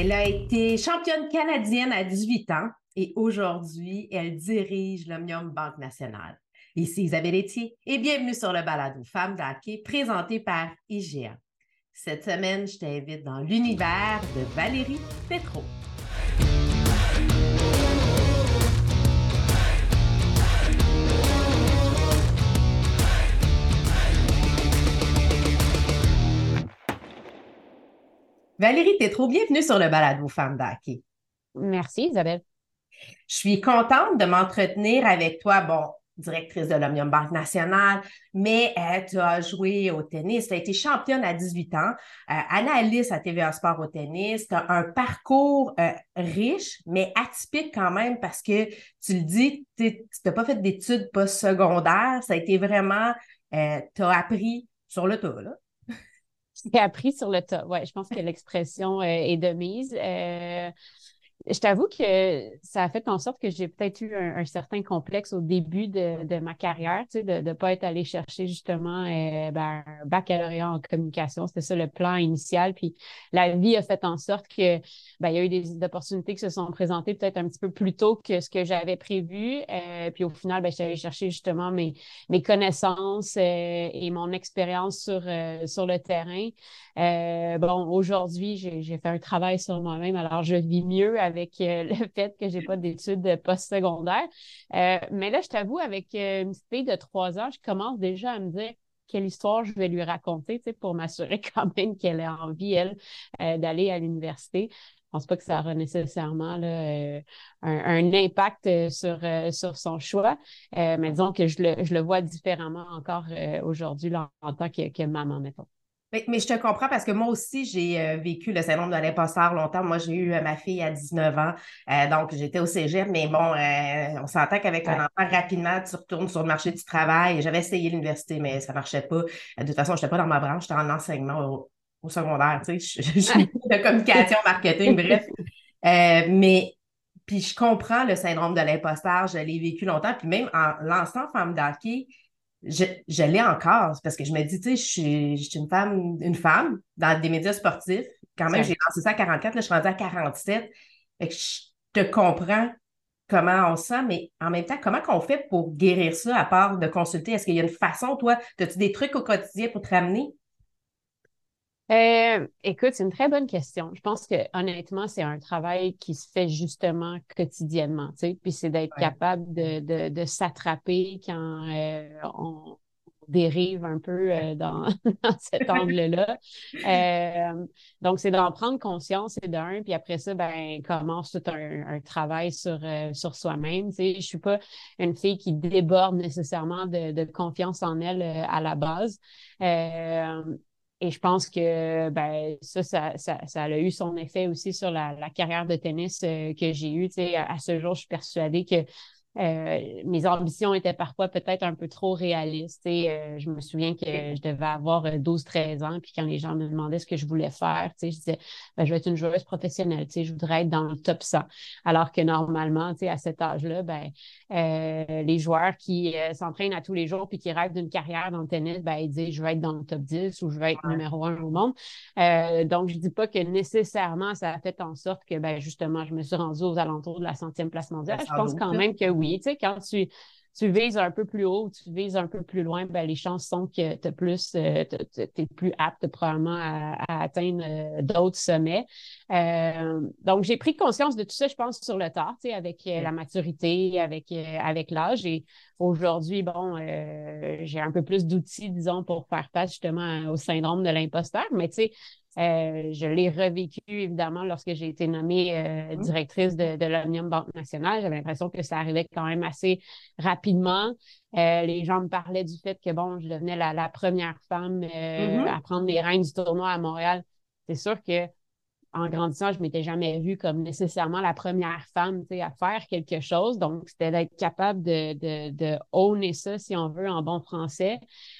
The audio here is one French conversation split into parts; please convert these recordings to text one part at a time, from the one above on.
Elle a été championne canadienne à 18 ans et aujourd'hui, elle dirige l'Omnium Banque Nationale. Ici Isabelle Etier et bienvenue sur le balado Femmes d'Hockey présenté par IGA. Cette semaine, je t'invite dans l'univers de Valérie Petro. Valérie trop bienvenue sur le balado Femmes d'Hockey. Merci, Isabelle. Je suis contente de m'entretenir avec toi. Bon, directrice de l'Omnium Banque Nationale, mais euh, tu as joué au tennis, tu as été championne à 18 ans, euh, analyste à TVA Sport au tennis, tu as un parcours euh, riche, mais atypique quand même parce que tu le dis, tu n'as pas fait d'études postsecondaires, ça a été vraiment, tu as appris sur le tas, là. J'ai appris sur le tas. Oui, je pense que l'expression euh, est de mise. Euh, je t'avoue que ça a fait en sorte que j'ai peut-être eu un, certain complexe au début de, ma carrière, tu sais, de ne pas être allé chercher justement euh, ben, un baccalauréat en communication. C'était ça le plan initial. Puis la vie a fait en sorte que ben, il y a eu des, opportunités qui se sont présentées peut-être un petit peu plus tôt que ce que j'avais prévu. Euh, puis au final, ben, je suis allée chercher justement mes, mes connaissances euh, et mon expérience sur, sur le terrain. bon, aujourd'hui, j'ai fait un travail sur moi-même, alors je vis mieux avec euh, le fait que j'ai pas d'études postsecondaires. Euh, mais là, je t'avoue, avec euh, une fille de trois ans, je commence déjà à me dire quelle histoire je vais lui raconter, pour m'assurer quand même qu'elle a envie, elle, d'aller à l'université. Je pense pas que ça aura nécessairement un, impact sur, son choix, mais disons que je le, je le vois différemment encore aujourd'hui en tant que, que maman, mettons. Mais, je te comprends parce que moi aussi, j'ai euh, vécu le syndrome de l'imposteur longtemps. Moi, j'ai eu euh, ma fille à 19 ans, euh, donc j'étais au cégep, mais bon, on s'entend qu'avec un enfant, rapidement, tu retournes sur le marché du travail. J'avais essayé l'université, mais ça ne marchait pas. de toute façon, je n'étais pas dans ma branche, j'étais en enseignement au, secondaire, tu sais, je, suis de communication, marketing, bref. mais puis je comprends le syndrome de l'imposteur, je l'ai vécu longtemps, puis même en lançant Femme d'hockey, je, l'ai encore parce que je me dis, tu sais, je suis, une femme, une femme dans des médias sportifs. Quand même, j'ai lancé ça à 44, là, je suis rendue à 47. Fait que je te comprends comment on se sent, mais en même temps, comment qu'on fait pour guérir ça à part de consulter? Est-ce qu'il y a une façon, toi, as-tu des trucs au quotidien pour te ramener? Euh, écoute, c'est une très bonne question. Je pense que honnêtement, c'est un travail qui se fait justement quotidiennement, tu sais, puis c'est d'être capable de, de, de s'attraper quand euh, on dérive un peu euh, dans, dans, cet angle-là. Euh, donc, c'est d'en prendre conscience et d'un, puis après ça, ben, commence tout un, un travail sur, euh, sur soi-même. Tu sais, je suis pas une fille qui déborde nécessairement de, de confiance en elle à la base. Et je pense que ben, ça, ça, ça, ça, a eu son effet aussi sur la, la carrière de tennis euh, que j'ai eue. Tu sais, à, à, ce jour, je suis persuadée que euh, mes ambitions étaient parfois peut-être un peu trop réalistes. Et, euh, je me souviens que je devais avoir 12-13 euh, ans, puis quand les gens me demandaient ce que je voulais faire, je disais, ben, je vais être une joueuse professionnelle, je voudrais être dans le top 100. Alors que normalement, à cet âge-là, ben, les joueurs qui s'entraînent à tous les jours puis qui rêvent d'une carrière dans le tennis, ben, ils disent, je vais être dans le top 10 ou je vais être numéro un au monde. donc, je dis pas que nécessairement ça a fait en sorte que, ben, justement, je me suis rendue aux alentours de la centième place mondiale. Je pense quand même que oui, tu sais, quand tu, vises un peu plus haut, tu vises un peu plus loin, ben, les chances sont que tu plus, euh, es plus apte probablement à, atteindre euh, d'autres sommets. Euh, donc, j'ai pris conscience de tout ça, je pense, sur le tard, tu sais, avec la maturité, avec, avec l'âge. Et aujourd'hui, bon, j'ai un peu plus d'outils, disons, pour faire face justement au syndrome de l'imposteur. Mais tu sais, euh, je l'ai revécu, évidemment, lorsque j'ai été nommée euh, mmh. directrice de, de l'Omnium Banque Nationale. J'avais l'impression que ça arrivait quand même assez rapidement. Euh, les gens me parlaient du fait que, bon, je devenais la, première femme mmh à prendre les rênes du tournoi à Montréal. C'est sûr que en grandissant, je m'étais jamais vue comme nécessairement la première femme à faire quelque chose. Donc, c'était d'être capable de, de, de owner ça, si on veut, en bon français.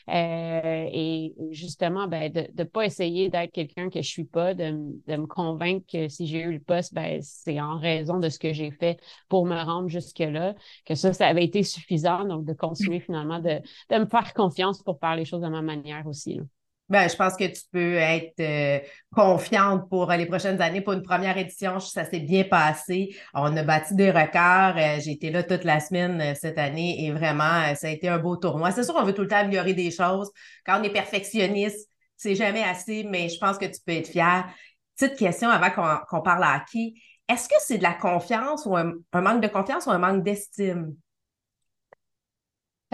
Euh, et justement, ben, de ne pas essayer d'être quelqu'un que je suis pas, de, de me convaincre que si j'ai eu le poste, ben, c'est en raison de ce que j'ai fait pour me rendre jusque-là, que ça, ça avait été suffisant. Donc, de continuer finalement de, de me faire confiance pour faire les choses de ma manière aussi. Là. Ben, je pense que tu peux être euh, confiante pour les prochaines années. Pour une première édition, ça s'est bien passé. On a bâti des records. Euh, j'ai été là toute la semaine euh, cette année et vraiment, ça a été un beau tournoi. C'est sûr qu'on veut tout le temps améliorer des choses. Quand on est perfectionniste, c'est jamais assez, mais je pense que tu peux être fier. Petite question avant qu'on parle à hockey. Est-ce que c'est de la confiance ou un, manque de confiance ou un manque d'estime?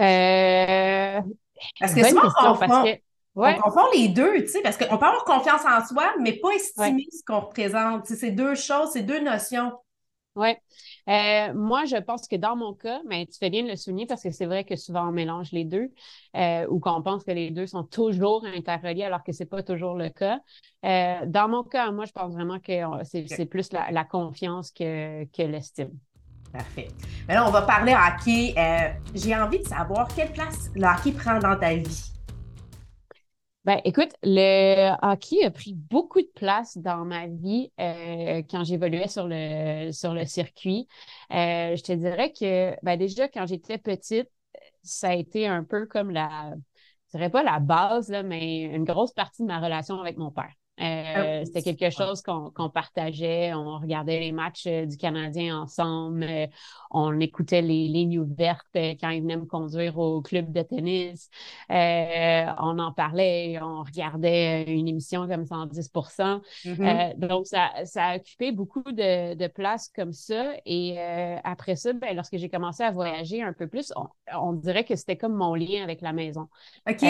Euh, parce que souvent, on, confond, les deux, tu sais, parce qu'on peut avoir confiance en soi, mais pas estimer ce qu'on représente. C'est deux choses, c'est deux notions. Oui. Euh, moi, je pense que dans mon cas, mais tu fais bien de le souligner parce que c'est vrai que souvent on mélange les deux euh, ou qu'on pense que les deux sont toujours interreliés alors que c'est pas toujours le cas. Euh, dans mon cas, moi, je pense vraiment que c'est plus la, confiance que, que l'estime. Parfait. Maintenant, on va parler hockey. J'ai envie de savoir quelle place le hockey prend dans ta vie? Ben, écoute, le hockey a pris beaucoup de place dans ma vie euh, quand j'évoluais sur le sur le circuit. Euh, je te dirais que ben déjà quand j'étais petite, ça a été un peu comme la, je dirais pas la base là, mais une grosse partie de ma relation avec mon père. Euh, ah c'était quelque chose qu'on partageait. On regardait les matchs euh, du Canadien ensemble. Euh, on écoutait les lignes ouvertes quand il venait me conduire au club de tennis. on en parlait. On regardait une émission comme 110 mm-hmm. Donc, ça, ça a occupé beaucoup de, de place comme ça. Et après ça, ben, lorsque j'ai commencé à voyager un peu plus, on, on dirait que c'était comme mon lien avec la maison. OK.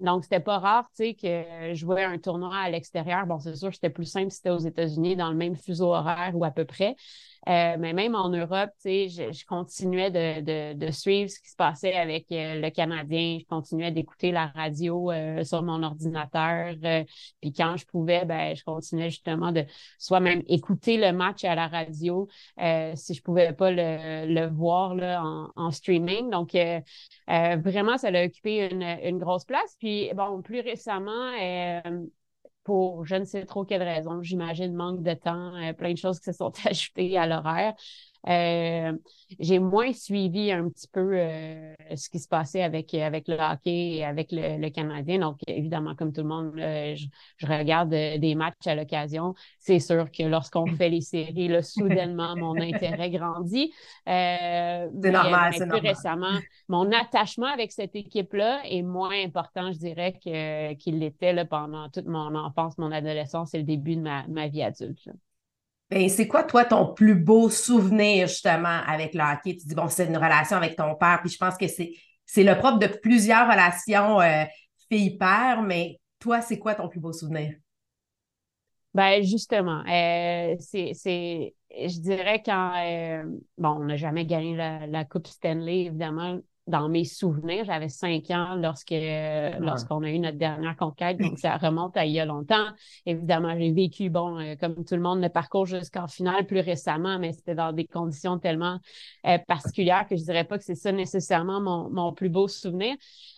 Donc, c'était pas rare, tu sais, que je jouais un tournoi à l'extérieur. Bon, c'est sûr, c'était plus simple si c'était aux États-Unis, dans le même fuseau horaire ou à peu près. Euh, mais même en Europe, tu sais, je, continuais de, suivre ce qui se passait avec euh, le Canadien. Je continuais d'écouter la radio euh, sur mon ordinateur. puis quand je pouvais, ben, je continuais justement de soit même écouter le match à la radio si je pouvais pas le, voir là, en, streaming. Donc, vraiment, ça a occupé une grosse place. Puis, bon, plus récemment, pour je ne sais trop quelle raison, j'imagine manque de temps, euh, plein de choses qui se sont ajoutées à l'horaire. Euh, j'ai moins suivi un petit peu euh, ce qui se passait avec, avec le hockey et avec le, Canadien. Donc, évidemment, comme tout le monde, je, regarde des matchs à l'occasion. C'est sûr que lorsqu'on fait les séries, là, soudainement, mon intérêt grandit. c'est normal, c'est Plus récemment, mon attachement avec cette équipe-là est moins important, je dirais, qu'il l'était pendant toute mon enfance, mon adolescence et le début de ma, ma vie adulte. Ben, c'est quoi, toi, ton plus beau souvenir, justement, avec le hockey? Tu dis, bon, c'est une relation avec ton père, puis je pense que c'est, c'est le propre de plusieurs relations euh, fille-père, mais toi, c'est quoi ton plus beau souvenir? Ben, justement, euh, c'est, je dirais quand, euh, bon, on n'a jamais gagné la, la Coupe Stanley, évidemment, dans mes souvenirs, j'avais cinq ans lorsque lorsqu'on a eu notre dernière conquête, donc ça remonte à il y a longtemps. Évidemment, j'ai vécu, bon, euh, comme tout le monde, le parcours jusqu'en finale plus récemment, mais c'était dans des conditions tellement euh, particulières que je dirais pas que c'est ça nécessairement mon, mon plus beau souvenir.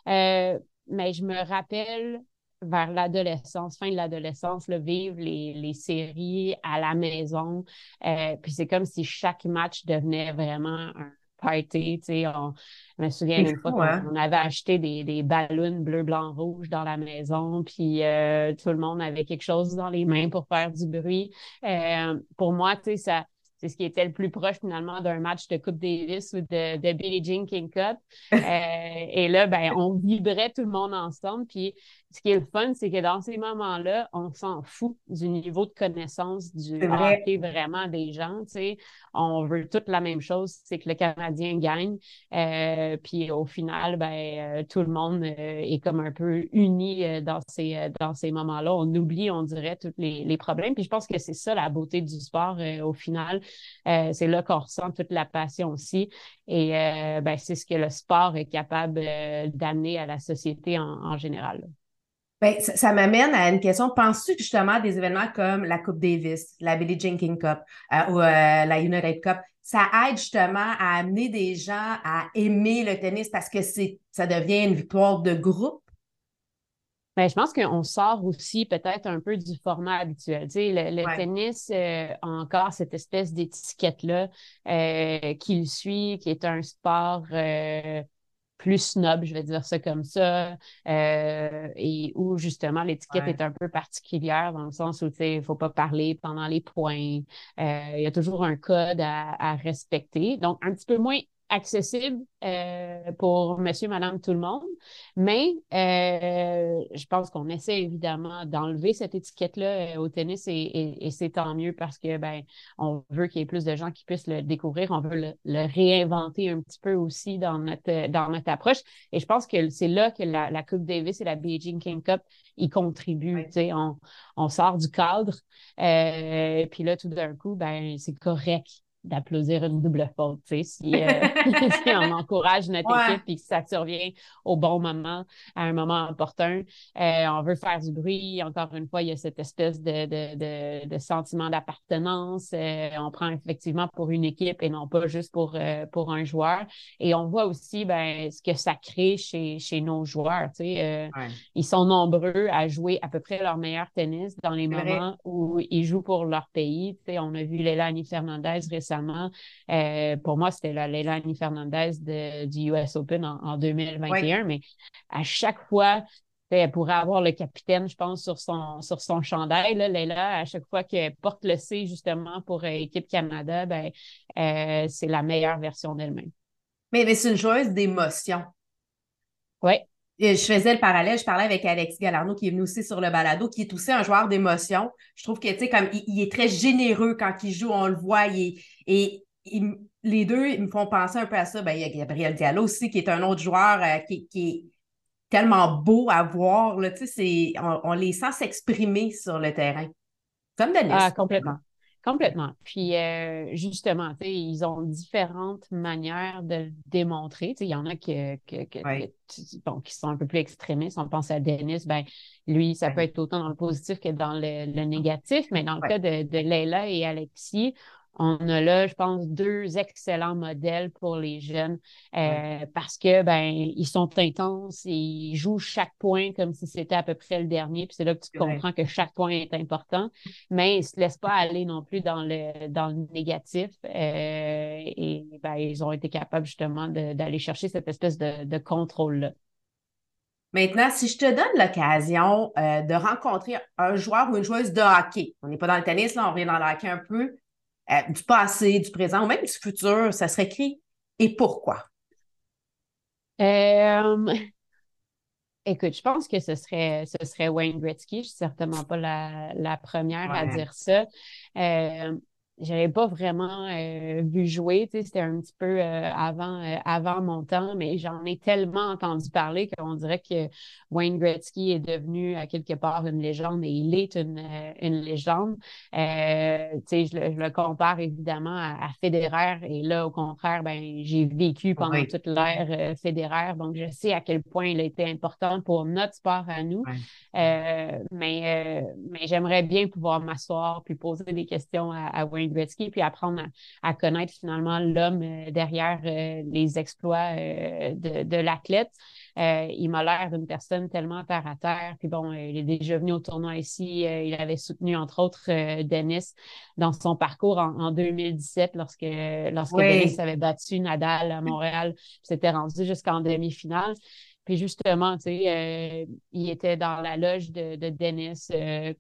Euh, mais je me rappelle vers l'adolescence, fin de l'adolescence, le vivre les, les, séries à la maison. puis c'est comme si chaque match devenait vraiment un party. Tu sais, on, je me souviens une fois qu'on hein? avait acheté des, des ballons bleu, blanc, rouge dans la maison, puis euh, tout le monde avait quelque chose dans les mains pour faire du bruit. Euh, pour moi, tu sais, ça c'est ce qui était le plus proche finalement d'un match de Coupe Davis ou de, de Billie Jean King Cup. Euh, et là, ben, on vibrait tout le monde ensemble. Puis ce qui est le fun, c'est que dans ces moments-là, on s'en fout du niveau de connaissance du hockey vraiment des gens. Tu sais. On veut toute la même chose, c'est que le Canadien gagne. Euh, puis au final, ben, euh, tout le monde euh, est comme un peu uni dans ces, dans ces moments-là. On oublie, on dirait, tous les, les, problèmes. Puis je pense que c'est ça la beauté du sport au final. C'est là qu'on ressent toute la passion aussi. Et ben, c'est ce que le sport est capable d'amener à la société en, général. Ben, ça, m'amène à une question. Penses-tu justement à des événements comme la Coupe Davis, la Billie Jean Cup euh, ou euh, la United Cup, ça aide justement à amener des gens à aimer le tennis parce que ça devient une victoire de groupe? Ben, je pense qu'on sort aussi peut-être un peu du format habituel. Tu sais, le, tennis euh, a encore cette espèce d'étiquette-là qui le suit, qui est un sport plus snob, je vais dire ça comme ça, euh, et où justement l'étiquette est un peu particulière dans le sens où il ne faut pas parler pendant les points. Euh, il y a toujours un code à, à respecter. Donc, un petit peu moins accessible euh, pour monsieur, madame, tout le monde. Mais euh, je pense qu'on essaie évidemment d'enlever cette étiquette-là euh, au tennis et, c'est tant mieux parce que ben on veut qu'il y ait plus de gens qui puissent le découvrir. On veut le, réinventer un petit peu aussi dans notre, dans notre approche. Et je pense que c'est là que la, Coupe Davis et la Beijing King Cup y contribuent. On, on sort du cadre. puis là, tout d'un coup, ben c'est correct d'applaudir une double faute. Si, euh, si on encourage notre équipe et que ça survient au bon moment, à un moment opportun, euh, on veut faire du bruit. Encore une fois, il y a cette espèce de, de, de, sentiment d'appartenance. Euh, on prend effectivement pour une équipe et non pas juste pour, pour un joueur. Et on voit aussi ben, ce que ça crée chez, chez nos joueurs. Ils sont nombreux à jouer à peu près leur meilleur tennis dans les moments où ils jouent pour leur pays. on a vu Léla Fernandez récemment euh, pour moi, c'était la Leilani Fernandez du US Open en, 2021, mais à chaque fois, elle pourrait avoir le capitaine, je pense, sur son, sur son chandail. Là, à chaque fois qu'elle porte le C justement pour euh, Équipe Canada, ben, euh, c'est la meilleure version d'elle-même. Mais, mais c'est une joueuse d'émotion. Oui. Je faisais le parallèle, je parlais avec Alexis Galarno qui est venu aussi sur le balado, qui est aussi un joueur d'émotion. Je trouve que, tu sais, comme il, est très généreux quand il joue, on le voit, il et les deux, ils me font penser un peu à ça. Ben, il y a Gabriel Diallo aussi, qui est un autre joueur euh, qui, est tellement beau à voir. Là, on, on les sent s'exprimer sur le terrain. Comme Denis. Ah, complètement. Complètement. Puis euh, justement, ils ont différentes manières de le démontrer. Il y en a qui, bon, qui sont un peu plus extrémistes. On pense à Dennis, ben, lui, ça peut être autant dans le positif que dans le, négatif, mais dans le cas de, de Leila et Alexis, on a là, je pense, deux excellents modèles pour les jeunes euh, parce que ben ils sont intenses, ils jouent chaque point comme si c'était à peu près le dernier. Puis c'est là que tu comprends que chaque point est important, mais ils se laissent pas aller non plus dans le dans le négatif. Euh, et ben, ils ont été capables justement d'aller chercher cette espèce de, contrôle-là. Maintenant, si je te donne l'occasion euh, de rencontrer un joueur ou une joueuse de hockey, on n'est pas dans le tennis, là, on revient dans le hockey un peu, euh, du passé, du présent ou même du futur, ça serait qui et pourquoi? Euh, écoute, je pense que ce serait, ce serait Wayne Gretzky. Je suis certainement pas la, première à dire ça. Euh, j'avais pas vraiment euh, vu jouer, tu sais, c'était un petit peu euh, avant, euh, avant mon temps, mais j'en ai tellement entendu parler qu'on dirait que Wayne Gretzky est devenu à quelque part une légende et il est une, une légende. tu sais, je, le compare évidemment à, Federer et là, au contraire, ben, j'ai vécu pendant toute l'ère Federer, donc je sais à quel point il a été important pour notre sport à nous. mais mais j'aimerais bien pouvoir m'asseoir puis poser des questions à, à Wayne Gretzky, puis apprendre à, connaître finalement l'homme euh, derrière euh, les exploits euh, de, l'athlète. il m'a l'air d'une personne tellement terre à terre. Puis bon, il est déjà venu au tournoi ici. il avait soutenu, entre autres, Dennis dans son parcours en, 2017 lorsque, lorsque Dennis avait battu Nadal à Montréal. S'était rendu jusqu'en demi-finale. Puis justement, tu sais, il était dans la loge de, de Dennis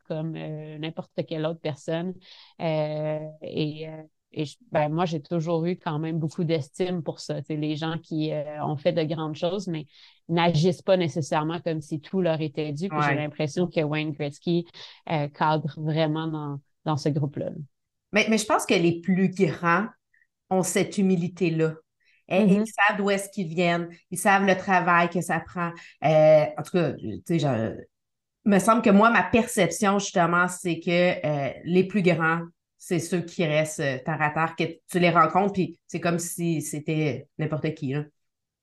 comme n'importe quelle autre personne. et, et ben, moi, j'ai toujours eu quand même beaucoup d'estime pour ça. Tu sais, les gens qui ont fait de grandes choses, mais n'agissent pas nécessairement comme si tout leur était dû. Puis j'ai l'impression que Wayne Gretzky cadre vraiment dans, dans ce groupe-là. Mais, mais je pense que les plus grands ont cette humilité-là. Et, Ils mm-hmm. savent d'où est-ce qu'ils viennent, ils savent le travail que ça prend. Euh, en tout cas, tu sais, me semble que moi, ma perception, justement, c'est que euh, les plus grands, c'est ceux qui restent euh, terre à terre, que tu les rencontres, puis c'est comme si c'était n'importe qui. Là.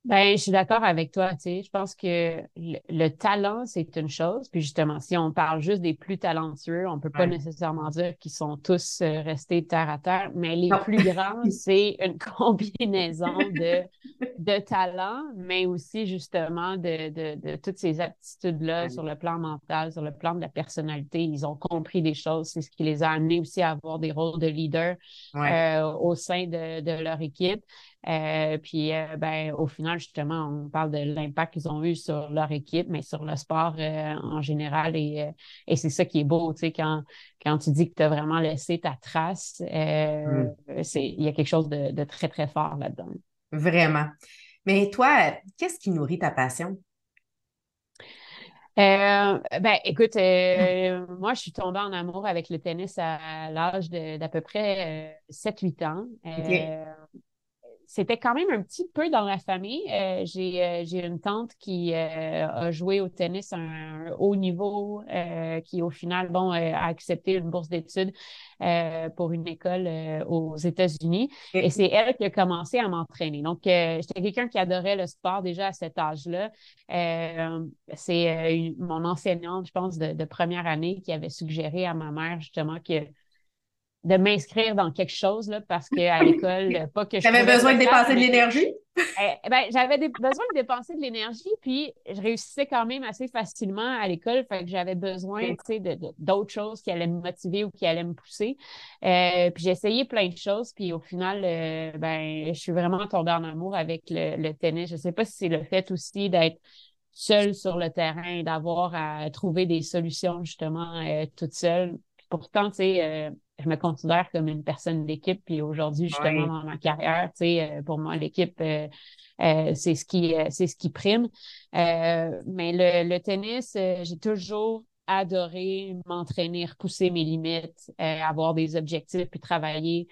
Ben, je suis d'accord avec toi, tu sais. Je pense que le, talent, c'est une chose. Puis justement, si on parle juste des plus talentueux, on peut pas nécessairement dire qu'ils sont tous euh, restés terre à terre, mais les plus grands, c'est une combinaison de, de talent, mais aussi justement de, de, de toutes ces aptitudes-là sur le plan mental, sur le plan de la personnalité. Ils ont compris des choses. C'est ce qui les a amenés aussi à avoir des rôles de leader euh, au sein de, de leur équipe. Euh, puis, euh, ben, au final, justement, on parle de l'impact qu'ils ont eu sur leur équipe, mais sur le sport euh, en général. Et, et c'est ça qui est beau, tu sais, quand, quand tu dis que tu as vraiment laissé ta trace, mm. c'est, il y a quelque chose de, de très, très fort là-dedans. Vraiment. Mais toi, qu'est-ce qui nourrit ta passion? Euh, ben, écoute, euh, moi, je suis tombée en amour avec le tennis à l'âge d'à peu près 7-8 euh, ans c'était quand même un petit peu dans la famille. Euh, j'ai, euh, j'ai une tante qui euh, a joué au tennis à un, haut niveau, qui au final, bon, a accepté une bourse d'études pour une école aux États-Unis. Et c'est elle qui a commencé à m'entraîner. Donc, j'étais quelqu'un qui adorait le sport déjà à cet âge-là. c'est mon enseignante, je pense, de, de, première année qui avait suggéré à ma mère justement que de m'inscrire dans quelque chose là, parce qu'à l'école, pas que je. J'avais besoin de dépenser de l'énergie? Eh, ben, j'avais besoin de dépenser de l'énergie, puis je réussissais quand même assez facilement à l'école. Fait que j'avais besoin d'autres choses qui allaient me motiver ou qui allaient me pousser. Euh, puis j'ai essayé plein de choses, puis au final, euh, ben, je suis vraiment tombée en amour avec le, tennis. Je sais pas si c'est le fait aussi d'être seule sur le terrain, d'avoir à trouver des solutions justement euh, toute seule. pourtant, tu sais, je me considère comme une personne d'équipe. Puis aujourd'hui, justement, dans ma carrière, tu sais, euh, pour moi, l'équipe, euh, euh, c'est ce qui c'est ce qui prime. mais le, le tennis, j'ai toujours adoré m'entraîner, pousser mes limites, avoir des objectifs, puis travailler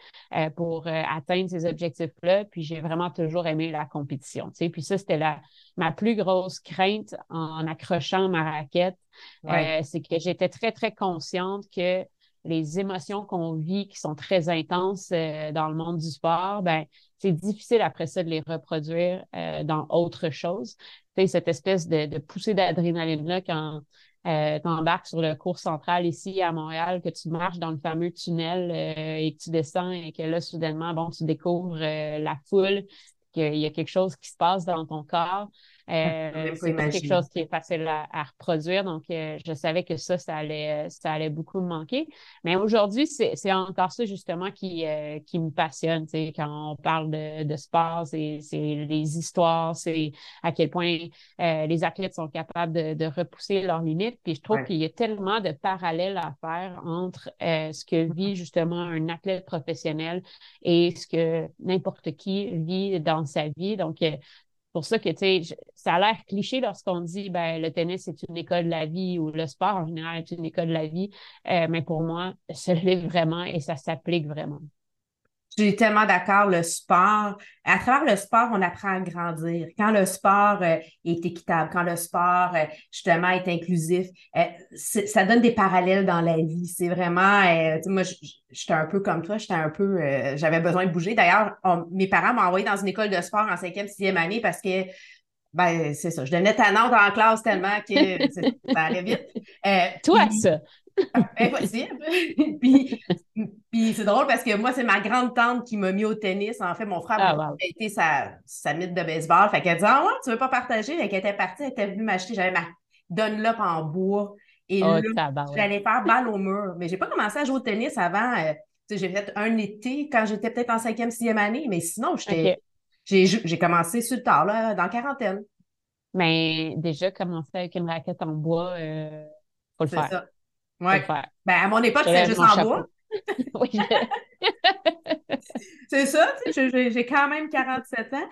pour atteindre ces objectifs-là. Puis j'ai vraiment toujours aimé la compétition. Tu sais. Puis ça, c'était la, ma plus grosse crainte en accrochant ma raquette. c'est que j'étais très, très consciente que les émotions qu'on vit qui sont très intenses euh, dans le monde du sport, ben c'est difficile après ça de les reproduire euh, dans autre chose. Tu sais, cette espèce de, de poussée d'adrénaline-là quand euh, tu embarques sur le cours central ici à Montréal, que tu marches dans le fameux tunnel euh, et que tu descends et que là, soudainement, bon, tu découvres la foule, qu'il y a quelque chose qui se passe dans ton corps. Euh, c'est quelque chose qui est facile à, reproduire. Donc, euh, je savais que ça, ça allait, ça allait beaucoup me manquer. Mais aujourd'hui, c'est encore ça, justement, qui, euh, qui me passionne. Quand on parle de, de sport, c'est les histoires, c'est à quel point euh, les athlètes sont capables de, de, repousser leurs limites. Puis je trouve qu'il y a tellement de parallèles à faire entre ce que vit justement un athlète professionnel et ce que n'importe qui vit dans sa vie. Donc, pour ça que, tu sais, ça a l'air cliché lorsqu'on dit, ben, le tennis est une école de la vie ou le sport en général est une école de la vie. Euh, mais pour moi, ça l'est vraiment et ça s'applique vraiment. Je suis tellement d'accord, le sport, à travers le sport, on apprend à grandir. Quand le sport euh, est équitable, quand le sport, euh, justement, est inclusif, euh, ça donne des parallèles dans la vie. C'est vraiment, moi, j'étais un peu comme toi, j'étais un peu, j'avais besoin de bouger. D'ailleurs, mes parents m'ont envoyé dans une école de sport en cinquième, sixième année parce que ben, c'est ça. Je devenais tannante en classe tellement que ça allait vite. Toi, ça. Impossible. puis, puis c'est drôle parce que moi, c'est ma grande tante qui m'a mis au tennis. En fait, mon frère ah, a été sa, sa mythe de baseball. Fait qu'elle dit Ah ouais, tu veux pas partager? Fait qu'elle était partie, elle était venue m'acheter. J'avais ma Dunlop en bois. Et oh, là, j'allais faire balle au mur. Mais j'ai pas commencé à jouer au tennis avant. Euh, j'ai fait un été quand j'étais peut-être en cinquième, sixième année, mais sinon, j'étais. J'ai commencé sur le tard, là, dans la quarantaine. Mais déjà, commencer avec une raquette en bois, euh, faut le faire. Ça. Oui. Ben, à mon époque, c'était juste en bois. oui. c'est ça, j'ai quand même 47 ans.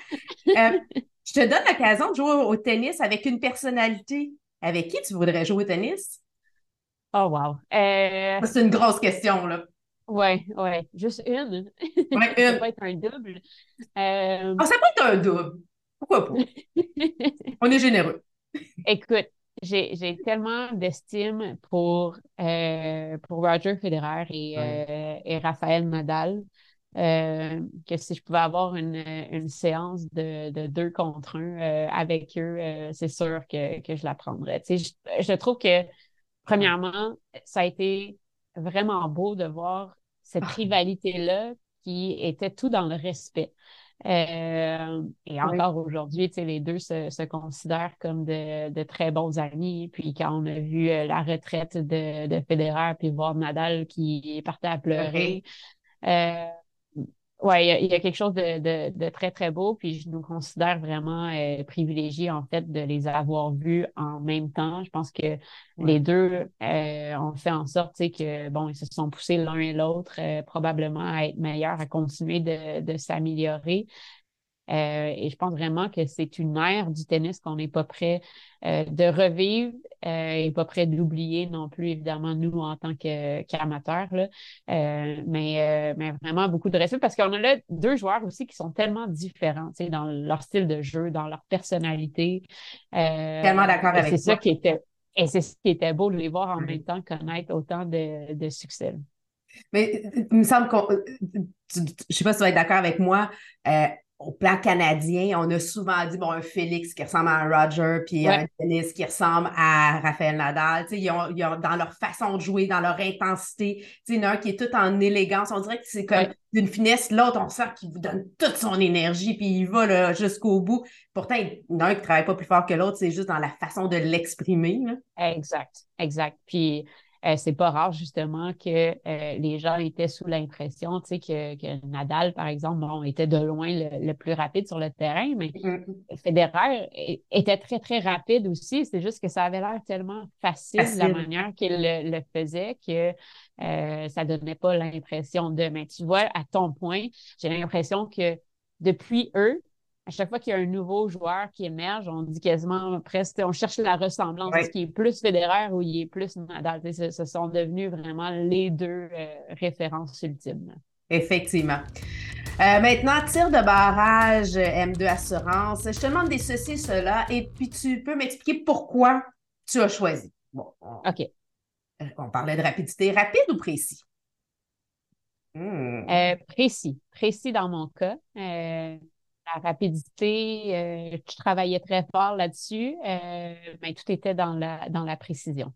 Euh, je te donne l'occasion de jouer au tennis avec une personnalité. Avec qui tu voudrais jouer au tennis? Oh, wow. Euh, c'est une grosse question, là. Oui, oui. Juste une. Ouais, une. ça peut être un double. Euh... Ah, ça peut être un double. Pourquoi pas? On est généreux. Écoute, j'ai tellement d'estime pour, euh, pour Roger Federer et, euh, et Raphaël Nadal euh, que si je pouvais avoir une, une séance de, de deux contre un avec eux, c'est sûr que, que je la prendrais. Je, je trouve que, premièrement, ça a été vraiment beau de voir cette ah. rivalité-là qui était tout dans le respect. Euh, et encore aujourd'hui, les deux se, se, considèrent comme de, de, très bons amis. Puis quand on a vu euh, la retraite de, de Federer, puis voir Nadal qui partait à pleurer, euh, Oui, il y, a quelque chose de, très, très beau, puis je nous considère vraiment euh, privilégiés, en fait, de les avoir vus en même temps. Je pense que les deux euh, ont fait en sorte que, bon, ils se sont poussés l'un et l'autre euh, probablement à être meilleurs, à continuer de, de s'améliorer. Euh, et je pense vraiment que c'est une ère du tennis qu'on n'est pas prêt euh, de revivre euh, et pas prêt d'oublier non plus, évidemment, nous en tant qu'amateurs. mais, mais vraiment beaucoup de respect parce qu'on a là deux joueurs aussi qui sont tellement différents dans leur style de jeu, dans leur personnalité. tellement d'accord avec C'est ça qui était. Et c'est ce qui était beau de les voir en même temps connaître autant de, de succès. Mais il me semble qu'on. Je ne sais pas si tu vas être d'accord avec moi au plan canadien, on a souvent dit, bon, un Félix qui ressemble à un Roger, puis un Dennis qui ressemble à Raphaël Nadal. Ils ont, ils ont, dans leur façon de jouer, dans leur intensité. Il y en a un qui est tout en élégance. On dirait que c'est comme d'une finesse. L'autre, on sent qu'il vous donne toute son énergie, puis il va jusqu'au bout. Pourtant, il y en a un qui ne travaille pas plus fort que l'autre, c'est juste dans la façon de l'exprimer. Exact, exact. Puis euh, c'est pas rare justement que euh, les gens étaient sous l'impression, tu sais, que, que, Nadal, par exemple, bon, était de loin le, plus rapide sur le terrain, mais mm-hmm. Federer était très, très rapide aussi. C'est juste que ça avait l'air tellement facile, la manière qu'il le, faisait que euh, ça donnait pas l'impression de. Mais tu vois, à ton point, j'ai l'impression que depuis eux, à chaque fois qu'il y a un nouveau joueur qui émerge, on dit quasiment presque, on cherche la ressemblance. Est-ce qu'il est plus fédéraire ou il est plus Nadal? Ce, sont devenus vraiment les deux euh, références ultimes. Effectivement. Euh, maintenant, tir de barrage M2 Assurance. Je te demande des ceci, cela, et puis tu peux m'expliquer pourquoi tu as choisi. Bon, on, OK. Euh, on parlait de rapidité. Rapide ou précis? Hmm. précis. Précis dans mon cas la rapidité, euh, je travaillais très fort là-dessus, euh, mais tout était dans la, dans la précision.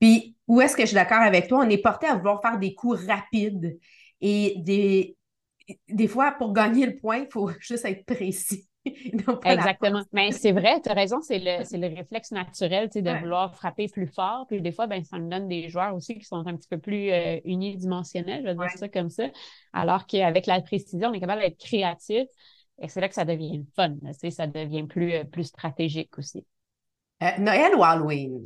Puis, où est-ce que je suis d'accord avec toi? On est porté à vouloir faire des coups rapides et des, des fois, pour gagner le point, il faut juste être précis. Exactement. Mais c'est vrai, tu as raison, c'est le, le, réflexe naturel de vouloir frapper plus fort. Puis des fois, ben, ça nous donne des joueurs aussi qui sont un petit peu plus euh, unidimensionnels, je vais dire ça comme ça. Alors qu'avec la précision, on est capable d'être créatif, et c'est là que ça devient fun, ça devient plus, euh, plus stratégique aussi. Euh, Noël ou Halloween?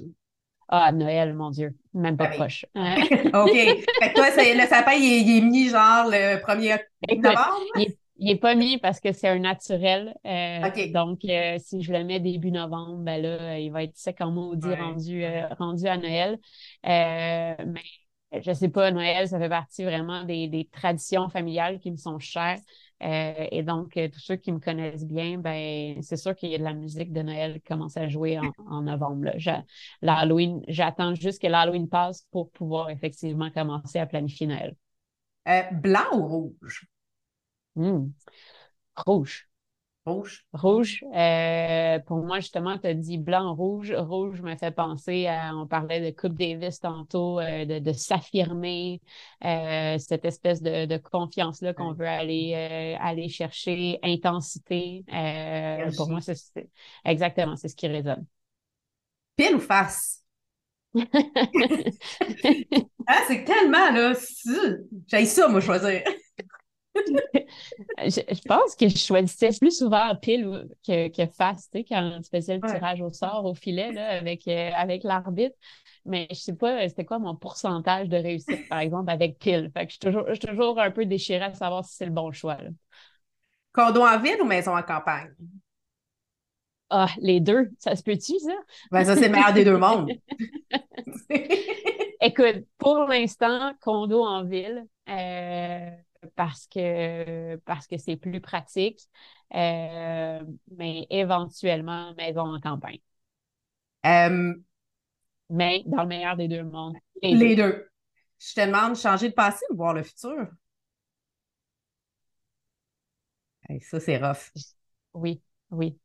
Ah, Noël, mon Dieu, même pas proche. OK. Fait que toi, le sapin, il est, mis genre le 1er novembre? Il n'est pas mis parce que c'est un naturel. Euh, donc, si je le mets début novembre, ben là, il va être sec en maudit rendu, rendu à Noël. mais je sais pas, Noël, ça fait partie vraiment des, des traditions familiales qui me sont chères. Euh, et donc, euh, tous ceux qui me connaissent bien, ben, c'est sûr qu'il y a de la musique de Noël qui commence à jouer en, novembre. L'Halloween, j'attends juste que l'Halloween passe pour pouvoir effectivement commencer à planifier Noël. Euh, blanc ou rouge? Hmm. Rouge. Rouge? Rouge. Euh, pour moi, justement, tu as dit blanc-rouge. Rouge me fait penser à, on parlait de Coupe Davis tantôt, euh, de, s'affirmer, euh, cette espèce de, confiance-là qu'on veut aller, aller chercher, intensité. pour moi, c'est exactement, c'est ce qui résonne. Pile ou face? ah, c'est tellement, là, j'ai ça, moi, choisir. je, pense que je choisissais plus souvent pile que, que face, tu sais, quand tu faisais le tirage au sort au filet là, avec, euh, avec l'arbitre. Mais je sais pas, c'était quoi mon pourcentage de réussite, par exemple, avec pile? Fait que je suis toujours, je suis toujours un peu déchirée à savoir si c'est le bon choix. Là. Condo en ville ou maison en campagne? Ah, les deux, ça se peut-tu, ça? Ben, ça, c'est le meilleur des deux mondes. Écoute, pour l'instant, condo en ville. Euh, parce que parce que c'est plus pratique, euh, mais éventuellement maison en campagne. Euh, mais dans le meilleur des deux mondes. Les, deux. Je te demande de changer de passé ou voir le futur? ça, c'est rough. Oui, oui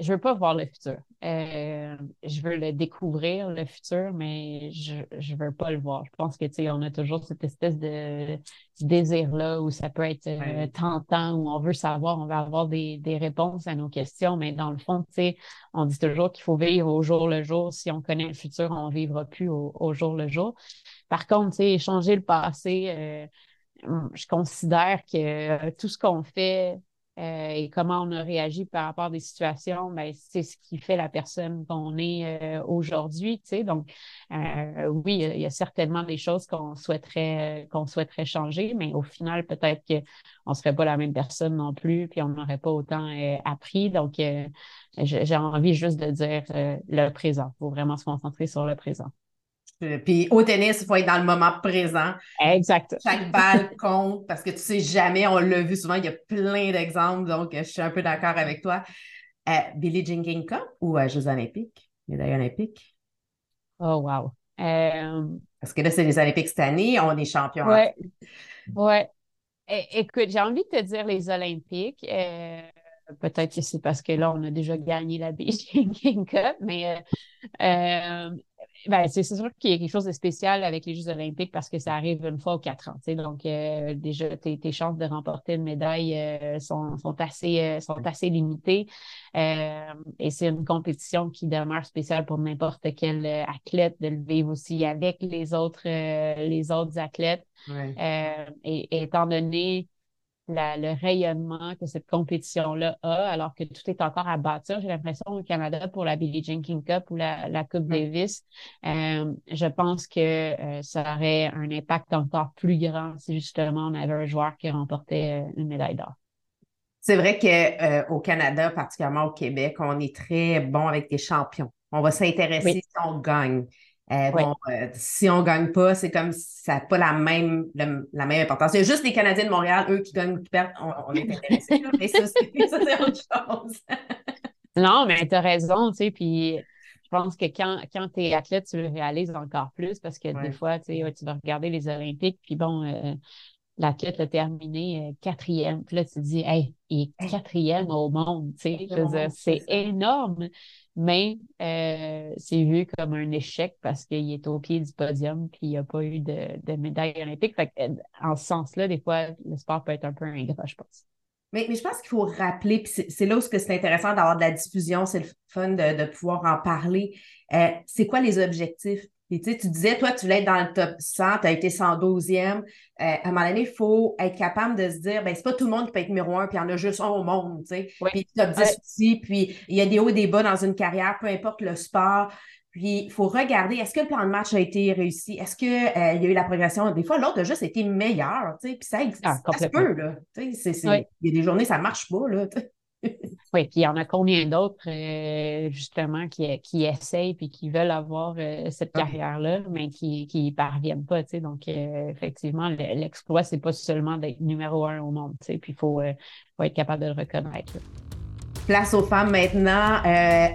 je veux pas voir le futur. Euh, je veux le découvrir, le futur, mais je, je veux pas le voir. Je pense que, tu sais, on a toujours cette espèce de désir-là où ça peut être euh, tentant, où on veut savoir, on veut avoir des, des réponses à nos questions, mais dans le fond, tu sais, on dit toujours qu'il faut vivre au jour le jour. Si on connaît le futur, on vivra plus au, jour le jour. Par contre, tu sais, changer le passé, euh, je considère que tout ce qu'on fait euh, et comment on a réagi par rapport à des situations, ben, c'est ce qui fait la personne qu'on est euh, aujourd'hui. Tu sais. Donc, euh, oui, il y a certainement des choses qu'on souhaiterait qu'on souhaiterait changer, mais au final, peut-être qu'on ne serait pas la même personne non plus, puis on n'aurait pas autant appris. Donc, j'ai envie juste de dire le présent. Il faut vraiment se concentrer sur le présent. Euh, puis au tennis, il faut être dans le moment présent. Exact. Chaque balle compte parce que tu sais jamais, on l'a vu souvent, il y a plein d'exemples, donc je suis un peu d'accord avec toi. Euh, Billie Jean King Cup ou euh, Jeux olympiques, médaille olympique? Oh, wow. Parce que là, c'est les Olympiques cette année, on est champion. Ouais. ouais. écoute, j'ai envie de te dire les Olympiques. Peut-être que c'est parce que là, on a déjà gagné la Billie Jean King Cup, mais ben, c'est sûr qu'il y a quelque chose de spécial avec les Jeux olympiques parce que ça arrive une fois aux quatre ans. Donc, euh, déjà, tes, chances de remporter une médaille euh, sont, assez, euh, sont assez limitées. et c'est une compétition qui demeure spéciale pour n'importe quel athlète de le vivre aussi avec les autres, les autres athlètes. et, étant donné le rayonnement que cette compétition-là a, alors que tout est encore à bâtir. J'ai l'impression au Canada pour la Billie Jean King Cup ou la, Coupe Davis, euh, je pense que euh, ça aurait un impact encore plus grand si justement on avait un joueur qui remportait euh, une médaille d'or. C'est vrai qu'au Canada, particulièrement au Québec, on est très bon avec des champions. On va s'intéresser si on gagne. Euh, bon, euh, si on ne gagne pas, c'est comme ça n'a pas la même, la même importance. Il y a juste les Canadiens de Montréal, eux qui gagnent ou qui perdent, on, est intéressés. mais ça, c'est autre chose. non, mais tu as raison, tu sais, puis je pense que quand, quand tu es athlète, tu le réalises encore plus parce que des fois, tu sais, tu vas regarder les Olympiques, puis bon, euh, l'athlète a terminé quatrième. Puis là, tu te dis, hey, il est quatrième au monde, tu sais. c'est énorme mais euh, c'est vu comme un échec parce qu'il est au pied du podium puis il n'y a pas eu de, médaille olympique. Euh, en ce sens-là, des fois, le sport peut être un peu ingrat, je pense. Mais, mais je pense qu'il faut rappeler, puis c'est là où c'est intéressant d'avoir de la diffusion, c'est le fun de, pouvoir en parler. Euh, c'est quoi les objectifs? Tu disais, toi, tu voulais être dans le top 100, tu as été 112e. Euh, à un moment donné, il faut être capable de se dire, ben c'est pas tout le monde qui peut être numéro un, puis il y en a juste un au monde, tu sais. Puis top 10 aussi, puis il y a des hauts et des bas dans une carrière, peu importe le sport. Puis il faut regarder, est-ce que le plan de match a été réussi? Est-ce qu'il euh, y a eu la progression? Des fois, l'autre a juste été meilleur, tu sais, puis ça, ah, ça, se peut, là. Tu sais, il y a des journées, ça marche pas, là. Oui, puis il y en a combien d'autres, euh, justement, qui, qui essayent puis qui veulent avoir euh, cette carrière-là, mais qui n'y parviennent pas, tu sais? Donc, euh, effectivement, l'exploit, c'est pas seulement d'être numéro un au monde, tu sais, puis il faut, faut, être capable de le reconnaître. Place aux femmes maintenant.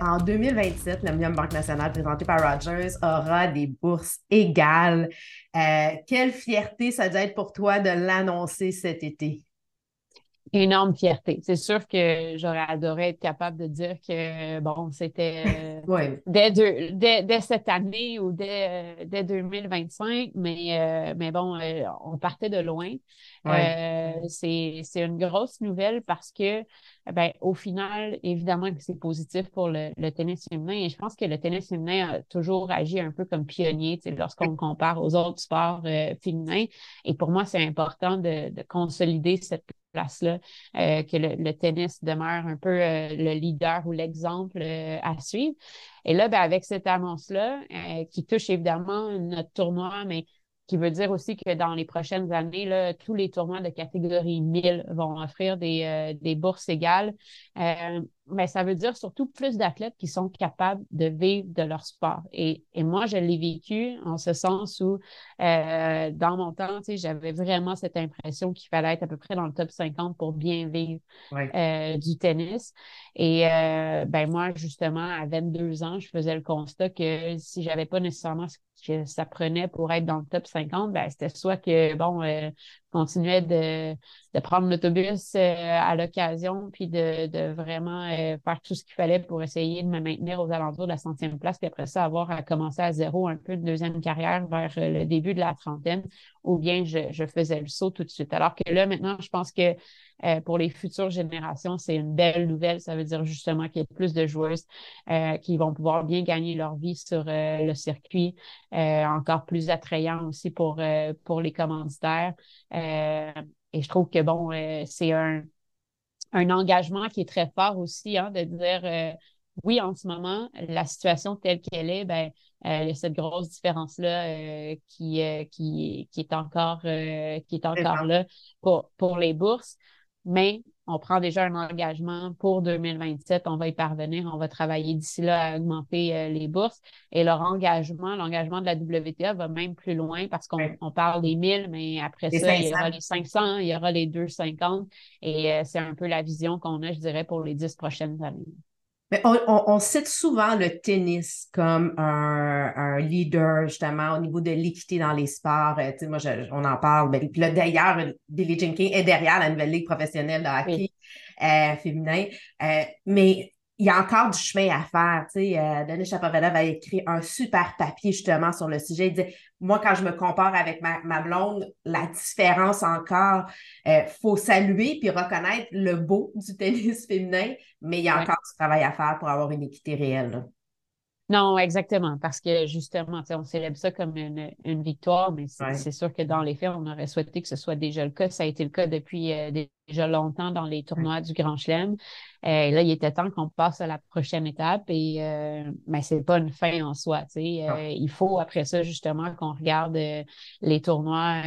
en 2027, la Banque nationale présentée par Rogers aura des bourses égales. quelle fierté ça doit être pour toi de l'annoncer cet été? Énorme fierté. C'est sûr que j'aurais adoré être capable de dire que, bon, c'était euh, dès, dès, cette année ou dès, euh, dès 2025, mais, euh, mais bon, on partait de loin. c'est une grosse nouvelle parce que, ben, au final, évidemment que c'est positif pour le, tennis féminin et je pense que le tennis féminin a toujours agi un peu comme pionnier lorsqu'on compare aux autres sports féminins. Et pour moi, c'est important de, de consolider cette place-là, euh, que le, tennis demeure un peu euh, le leader ou l'exemple euh, à suivre. Et là, ben, avec cette annonce-là, qui touche évidemment notre tournoi, mais qui veut dire aussi que dans les prochaines années, là, tous les tournois de catégorie 1000 vont offrir des, des bourses égales mais ça veut dire surtout plus d'athlètes qui sont capables de vivre de leur sport. Et, et moi, je l'ai vécu en ce sens où, euh, dans mon temps, j'avais vraiment cette impression qu'il fallait être à peu près dans le top 50 pour bien vivre euh, du tennis. Et euh, ben moi, justement, à 22 ans, je faisais le constat que si j'avais pas nécessairement ce que ça prenait pour être dans le top 50, ben, c'était soit que, bon, euh, continuais de, de prendre l'autobus euh, à l'occasion, puis de, de vraiment euh, faire tout ce qu'il fallait pour essayer de me maintenir aux alentours de la centième place, puis après ça, avoir à commencer à zéro un peu une deuxième carrière vers euh, le début de la trentaine, ou bien je, faisais le saut tout de suite. Alors que là, maintenant, je pense que euh, pour les futures générations, c'est une belle nouvelle. Ça veut dire justement qu'il y a plus de joueuses euh, qui vont pouvoir bien gagner leur vie sur euh, le circuit, encore plus attrayant aussi pour, pour les commanditaires. et je trouve que, bon, c'est un, un engagement qui est très fort aussi, hein, de dire oui, en ce moment, la situation telle qu'elle est, ben, euh, il y a cette grosse différence-là euh, qui, euh, qui, qui est encore, qui est encore là pour, pour les bourses. Mais on prend déjà un engagement pour 2027, on va y parvenir, on va travailler d'ici là à augmenter les bourses. Et leur engagement, l'engagement de la WTA va même plus loin parce qu'on parle des 1000, mais après ça, il y aura les 500, il y aura les 250. Et c'est un peu la vision qu'on a, je dirais, pour les 10 prochaines années on, cite souvent le tennis comme un, leader, justement, au niveau de l'équité dans les sports. Euh, moi, on en parle. Ben, d'ailleurs, Billie Jean King est derrière la nouvelle ligue professionnelle de hockey euh, féminin. Euh, mais il y a encore du chemin à faire. Tu sais, euh, Denis Chapovalov a écrit un super papier justement sur le sujet. Il dit Moi, quand je me compare avec ma, ma blonde, la différence encore, il euh, faut saluer puis reconnaître le beau du tennis féminin, mais il y a encore du travail à faire pour avoir une équité réelle. Non, exactement, parce que justement, on célèbre ça comme une, une victoire, mais c'est sûr que dans les faits, on aurait souhaité que ce soit déjà le cas. Ça a été le cas depuis euh, déjà longtemps dans les tournois du Grand Chelem. Euh, là, il était temps qu'on passe à la prochaine étape et euh, mais c'est pas une fin en soi. Euh, il faut après ça justement qu'on regarde euh, les tournois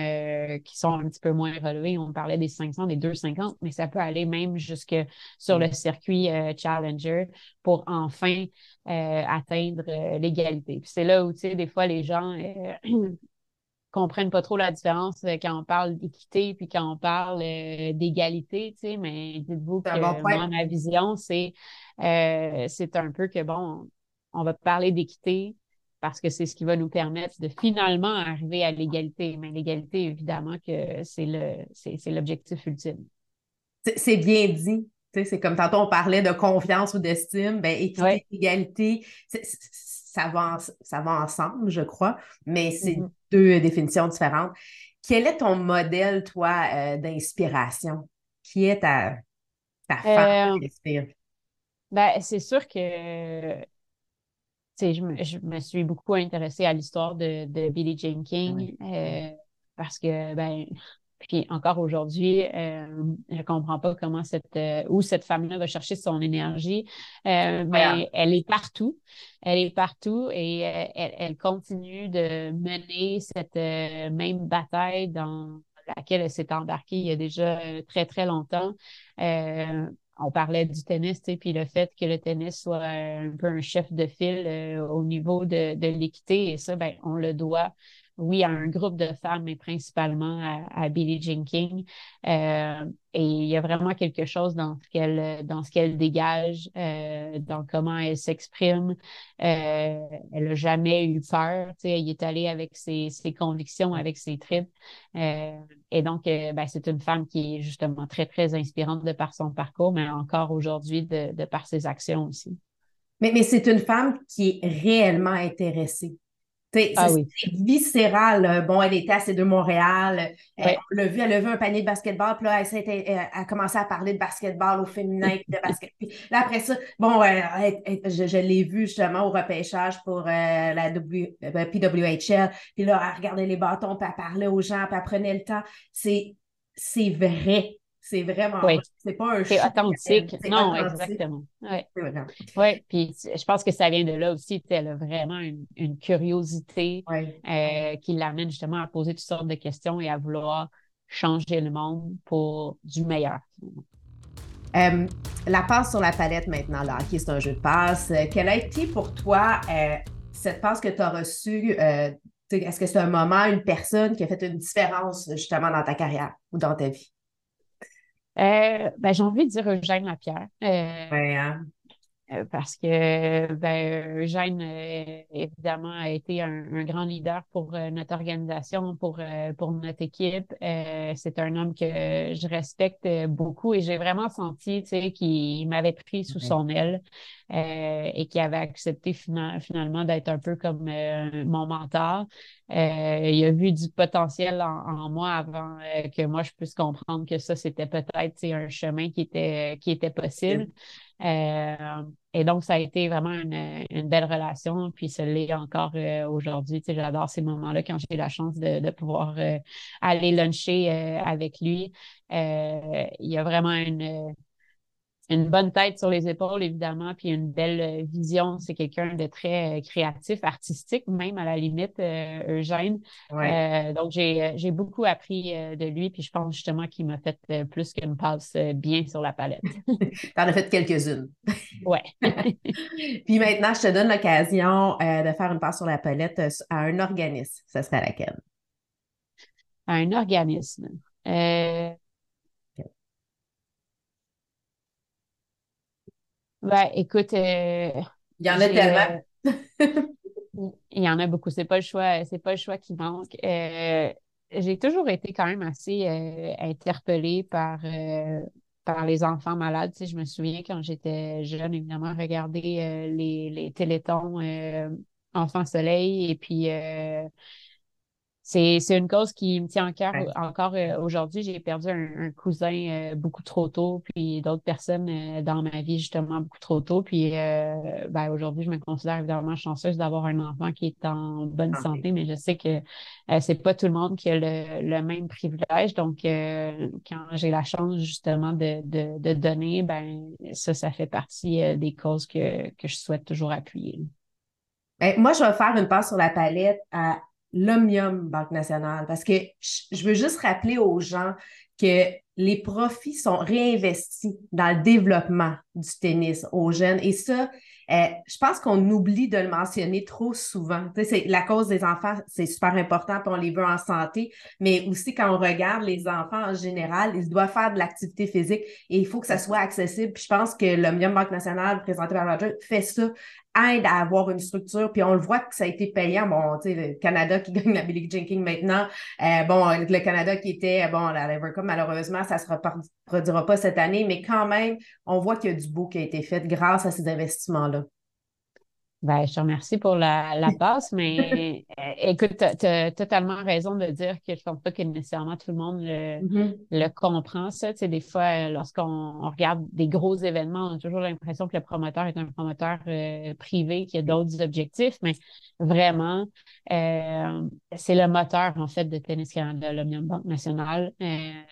qui sont un petit peu moins relevés. On parlait des 500, des 250, mais ça peut aller même jusque sur le circuit Challenger pour enfin atteindre l'égalité. c'est là où tu sais des fois les gens comprennent pas trop la différence euh, quand on parle d'équité puis quand on parle euh, d'égalité, tu sais, mais dites-vous que moi, ma vision, c'est euh, c'est un peu que bon, on va parler d'équité parce que c'est ce qui va nous permettre de finalement arriver à l'égalité. Mais l'égalité, évidemment, que c'est le c'est l'objectif ultime. C'est bien dit. C'est comme tantôt on parlait de confiance ou d'estime, ben équité, égalité, ça va, ça va ensemble, je crois, mais c'est mm-hmm deux définitions différentes. Quel est ton modèle, toi, euh, d'inspiration? Qui est ta, ta femme euh, Ben, c'est sûr que je me, je me suis beaucoup intéressée à l'histoire de, de Billie Jean King euh, parce que ben puis encore aujourd'hui, euh, je comprends pas comment cette euh, où cette femme-là va chercher son énergie, euh, mais elle est partout. Elle est partout et elle, elle, continue de mener cette même bataille dans laquelle elle s'est embarquée il y a déjà très très longtemps. on parlait du tennis, puis le fait que le tennis soit un peu un chef de file au niveau de, de l'équité, et ça, ben, on le doit oui, à un groupe de femmes, mais principalement à, Billie Jean King. Euh, et il y a vraiment quelque chose dans ce qu'elle dans ce qu'elle dégage, euh, dans comment elle s'exprime. Euh, elle n'a jamais eu peur. Elle est allée avec ses, ses convictions, avec ses tripes. et donc, ben, c'est une femme qui est justement très, très inspirante de par son parcours, mais encore aujourd'hui de, de par ses actions aussi. Mais, mais c'est une femme qui est réellement intéressée ah c'est viscéral. Bon, elle était à C2 Montréal. Euh, on l'a vu, elle a vu un panier de basketball. Puis là, elle, euh, a commencé à parler de basketball au féminin. de basket. Puis là, après ça, bon, euh, je, l'ai vu justement au repêchage pour la PWHL. Puis là, elle regardait les bâtons, puis elle parlait aux gens, puis elle prenait le temps. C'est vrai. C'est vraiment, c'est pas un C'est authentique. Non, exactement. Oui. Ouais. Puis je pense que ça vient de là aussi. Elle a vraiment une, curiosité euh, qui l'amène justement à poser toutes sortes de questions et à vouloir changer le monde pour du meilleur. Euh, la passe sur la palette maintenant, là, qui c'est un jeu de passe. Euh, quelle a été pour toi cette passe que tu as reçue? Est-ce que c'est un moment, une personne qui a fait une différence justement dans ta carrière ou dans ta vie? Euh, ben, j'ai envie de dire Eugène Lapierre. Euh, hein. Euh parce que ben, Eugène, évidemment, a été un, grand leader pour notre organisation, pour, pour notre équipe. c'est un homme que je respecte beaucoup et j'ai vraiment senti qu'il m'avait pris sous son aile. et qui avait accepté finalement d'être un peu comme mon mentor. il a vu du potentiel en, moi avant que moi je puisse comprendre que ça, c'était peut-être un chemin qui était, qui était possible. Et donc, ça a été vraiment une, belle relation, puis ce l'est encore euh, aujourd'hui. Tu sais, j'adore ces moments-là quand j'ai la chance de, pouvoir euh, aller luncher euh, avec lui. il y a vraiment une, une bonne tête sur les épaules, évidemment, puis une belle euh, vision. C'est quelqu'un de très euh, créatif, artistique, même à la limite, euh, Eugène. donc, j'ai beaucoup appris de lui, puis je pense justement qu'il m'a fait plus qu'une passe bien sur la palette. T'en as fait quelques-unes. ouais. puis maintenant, je te donne l'occasion de faire une passe sur la palette à un organisme. Ça serait laquelle? À un organisme. Ben, écoute. Euh, il y en a tellement. Euh, il y en a beaucoup. C'est pas le choix, c'est pas le choix qui manque. Euh, j'ai toujours été quand même assez interpellée par, par les enfants malades. Tu sais, je me souviens quand j'étais jeune, évidemment, regarder les, les télétons Enfants Soleil et puis c'est, une cause qui me tient en cœur encore euh, aujourd'hui. J'ai perdu un, cousin euh, beaucoup trop tôt, puis d'autres personnes euh, dans ma vie justement beaucoup trop tôt. Puis ben, aujourd'hui, je me considère évidemment chanceuse d'avoir un enfant qui est en bonne santé, mais je sais que c'est pas tout le monde qui a le, même privilège. Donc, quand j'ai la chance justement de, de, donner, ben ça, ça fait partie des causes que, que je souhaite toujours appuyer. Ben, moi, je vais faire une passe sur la palette à l'Omnium Banque nationale, parce que je veux juste rappeler aux gens que les profits sont réinvestis dans le développement du tennis aux jeunes. Et ça, euh, je pense qu'on oublie de le mentionner trop souvent. Sais, la cause des enfants, c'est super important, puis on les veut en santé, mais aussi quand on regarde les enfants en général, ils doivent faire de l'activité physique et il faut que ça soit accessible. Puis je pense que l'Omnium Banque nationale, présenté par Roger, fait ça aide à avoir une structure. Puis on le voit que ça a été payant. Bon, tu sais, le Canada qui gagne la Billie Jean King maintenant. Euh, bon, le Canada qui était, bon, la Lever Cup, malheureusement, ça ne se reproduira pas cette année, mais quand même, on voit qu'il y a du beau qui a été fait grâce à ces investissements-là. Ben, je te remercie pour la, la passe, mais euh, écoute, tu as, totalement raison de dire que je ne pense pas que nécessairement tout le monde le, mm-hmm. comprend, ça. Tu sais, des fois, lorsqu'on regarde des gros événements, on a toujours l'impression que le promoteur est un promoteur euh, privé qui a d'autres objectifs, mais vraiment, euh, c'est le moteur, en fait, de Tennis Canada, l'Omnium Banque Nationale.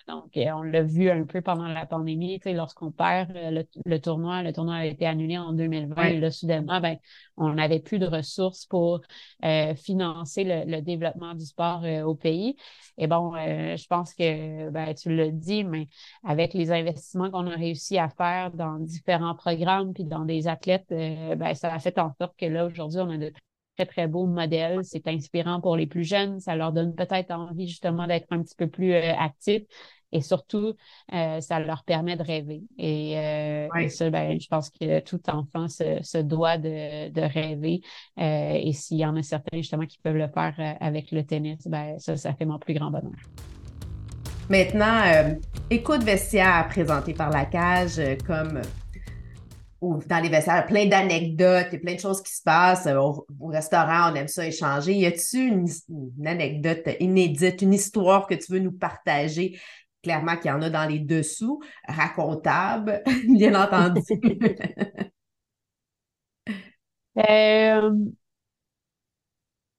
donc, on l'a vu un peu pendant la pandémie, tu sais, lorsqu'on perd le, tournoi, le tournoi a été annulé en 2020, et là, soudainement, ben, on n'avait plus de ressources pour euh, financer le, développement du sport euh, au pays. Et bon, euh, je pense que ben, tu le dis, mais avec les investissements qu'on a réussi à faire dans différents programmes puis dans des athlètes, ben, ça a fait en sorte que là, aujourd'hui, on a de très, très beaux modèles. C'est inspirant pour les plus jeunes. Ça leur donne peut-être envie justement d'être un petit peu plus actifs. Et surtout, euh, ça leur permet de rêver. Et, euh, ça, ben, je pense que tout enfant se, doit de, rêver. Euh, et s'il y en a certains justement qui peuvent le faire avec le tennis, ben, ça, ça fait mon plus grand bonheur. Maintenant, écoute vestiaire présenté par la cage comme ou dans les vestiaires, plein d'anecdotes et plein de choses qui se passent. Au, restaurant, on aime ça échanger. Y a-t-il une, une, anecdote inédite, une histoire que tu veux nous partager? Clairement qu'il y en a dans les dessous, racontables, bien entendu. Euh,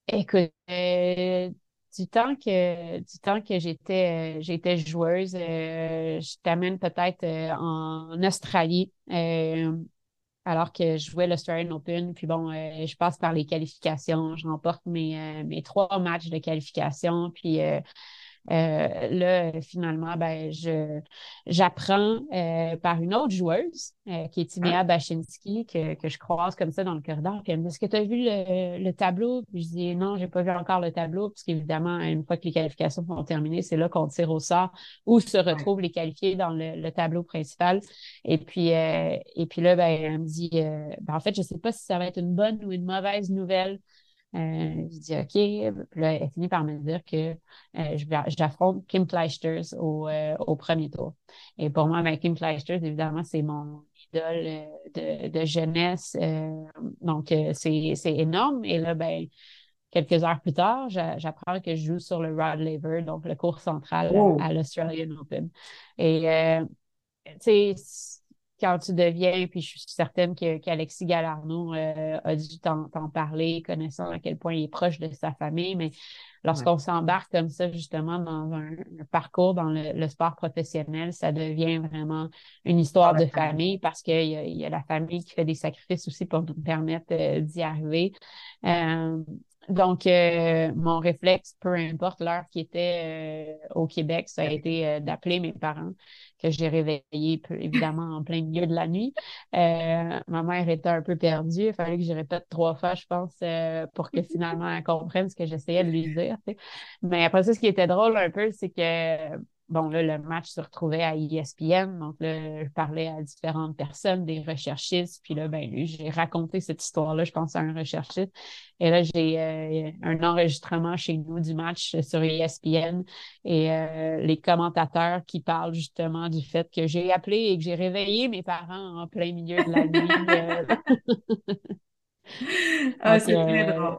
écoute, euh, du temps que du temps que j'étais j'étais joueuse, euh, je t'amène peut-être en Australie. alors que je jouais l'Australian Open, puis bon, je passe par les qualifications, je remporte mes, mes trois matchs de qualification, puis euh, là, finalement, ben, je, j'apprends euh, par une autre joueuse euh, qui est Timea ah. Bachinski, que, que je croise comme ça dans le corridor. Puis elle me dit Est-ce que tu as vu le, le, tableau Puis je dis Non, j'ai pas vu encore le tableau, parce qu'évidemment, une fois que les qualifications sont terminées, c'est là qu'on tire au sort où se retrouvent les qualifiés dans le, le tableau principal. Et puis, et puis là, ben, elle me dit ben, En fait, je sais pas si ça va être une bonne ou une mauvaise nouvelle. Euh, je dis OK. Puis là, elle finit par me dire que euh, j'affronte Kim Fleischters au, euh, au, premier tour. Et pour moi, ben, Kim Fleischters, évidemment, c'est mon idole de, de jeunesse. donc, c'est énorme. Et là, ben, quelques heures plus tard, j'apprends que je joue sur le Rod Laver, donc le cours central oh. à, l'Australian Open. Et, tu sais, quand tu deviens, puis je suis certaine qu'Alexis Galarno euh, a dû t'en parler, connaissant à quel point il est proche de sa famille, mais lorsqu'on s'embarque comme ça, justement, dans un, parcours dans le, sport professionnel, ça devient vraiment une histoire de famille parce qu'il y, y, a la famille qui fait des sacrifices aussi pour nous permettre euh, d'y arriver. Euh, donc, euh, mon réflexe, peu importe l'heure qui était euh, au Québec, ça a été euh, d'appeler mes parents, que j'ai réveillés évidemment en plein milieu de la nuit. ma mère était un peu perdue. Il fallait que je répète trois fois, je pense, pour que finalement elle comprenne ce que j'essayais de lui dire. Mais après ça, ce qui était drôle un peu, c'est que bon, là, le match se retrouvait à ESPN. Donc là, je parlais à différentes personnes, des recherchistes. Puis là, ben, j'ai raconté cette histoire-là, je pense, à un recherchiste. Et là, j'ai euh, un enregistrement chez nous du match sur ESPN et euh, les commentateurs qui parlent justement du fait que j'ai appelé et que j'ai réveillé mes parents en plein milieu de la nuit. Euh. ah, c'est très drôle.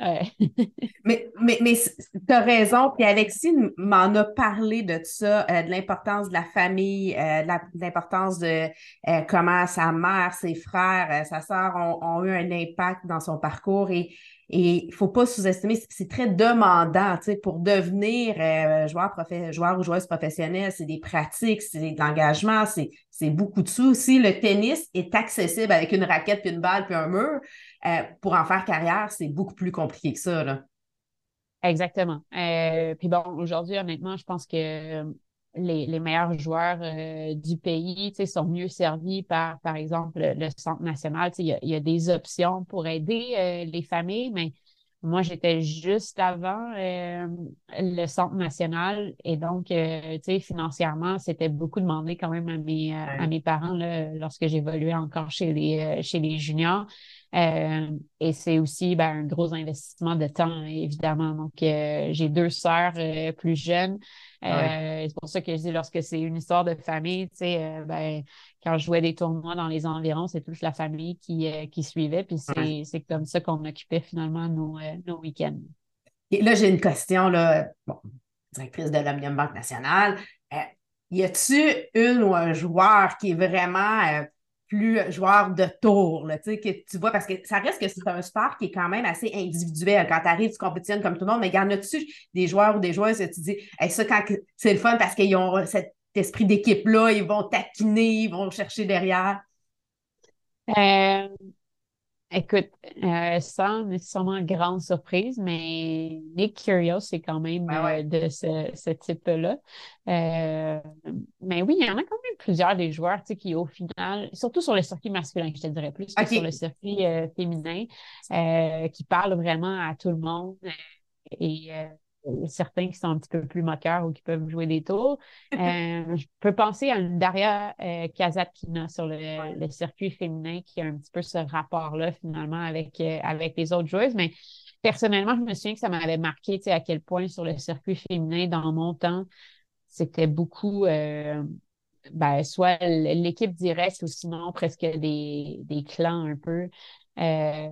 mais mais, mais tu as raison. Puis Alexis m'en a parlé de ça, euh, de l'importance de la famille, euh, de l'importance de euh, comment sa mère, ses frères, sa soeur ont, eu un impact dans son parcours. Et il ne faut pas sous-estimer, c'est très demandant pour devenir joueur, joueur ou joueuse professionnelle. C'est des pratiques, c'est de l'engagement, c'est beaucoup de sous. Si le tennis est accessible avec une raquette, puis une balle, puis un mur, euh, pour en faire carrière, c'est beaucoup plus compliqué que ça. Là. Exactement. Euh, puis bon, aujourd'hui, honnêtement, je pense que les, meilleurs joueurs euh, du pays sont mieux servis par, par exemple, le, Centre national. Il y, a, des options pour aider euh, les familles, mais moi, j'étais juste avant euh, le Centre national et donc, financièrement, c'était beaucoup demandé quand même à mes, à mes parents là, lorsque j'évoluais encore chez les, chez les juniors. Et c'est aussi ben, un gros investissement de temps, évidemment. Donc, j'ai deux sœurs plus jeunes. Euh, c'est pour ça que je dis, lorsque c'est une histoire de famille, tu sais, euh, ben, quand je jouais des tournois dans les environs, c'est toute la famille qui, euh, qui suivait. Puis c'est comme ça qu'on occupait finalement nos, nos week-ends. Et là, j'ai une question, là. Bon, directrice de l'Omnium Banque Nationale. y a-tu une ou un joueur qui est vraiment plus joueur de tour, tu vois, parce que ça reste que c'est un sport qui est quand même assez individuel. Quand tu arrives, tu compétitionnes comme tout le monde, mais y en a-tu des joueurs ou des joueuses tu dis, ça, quand c'est le fun parce qu'ils ont cet esprit d'équipe-là, ils vont taquiner, ils vont chercher derrière? Euh, Écoute, euh, sans nécessairement grande surprise, mais Nick Curios, c'est quand même euh, de ce, ce type-là. Euh, mais oui, il y en a quand même plusieurs des joueurs tu sais, qui, au final, surtout sur le circuit masculin, je te dirais plus que sur le circuit euh, féminin, qui parlent vraiment à tout le monde. et certains qui sont un petit peu plus moqueurs ou qui peuvent jouer des tours. Euh, je peux penser à une Daria euh, Kazatkina sur le, circuit féminin qui a un petit peu ce rapport-là finalement avec, euh, avec les autres joueuses. Mais personnellement, je me souviens que ça m'avait marqué à quel point sur le circuit féminin, dans mon temps, c'était beaucoup ben, soit l'équipe directe ou sinon presque des, des clans un peu. Euh,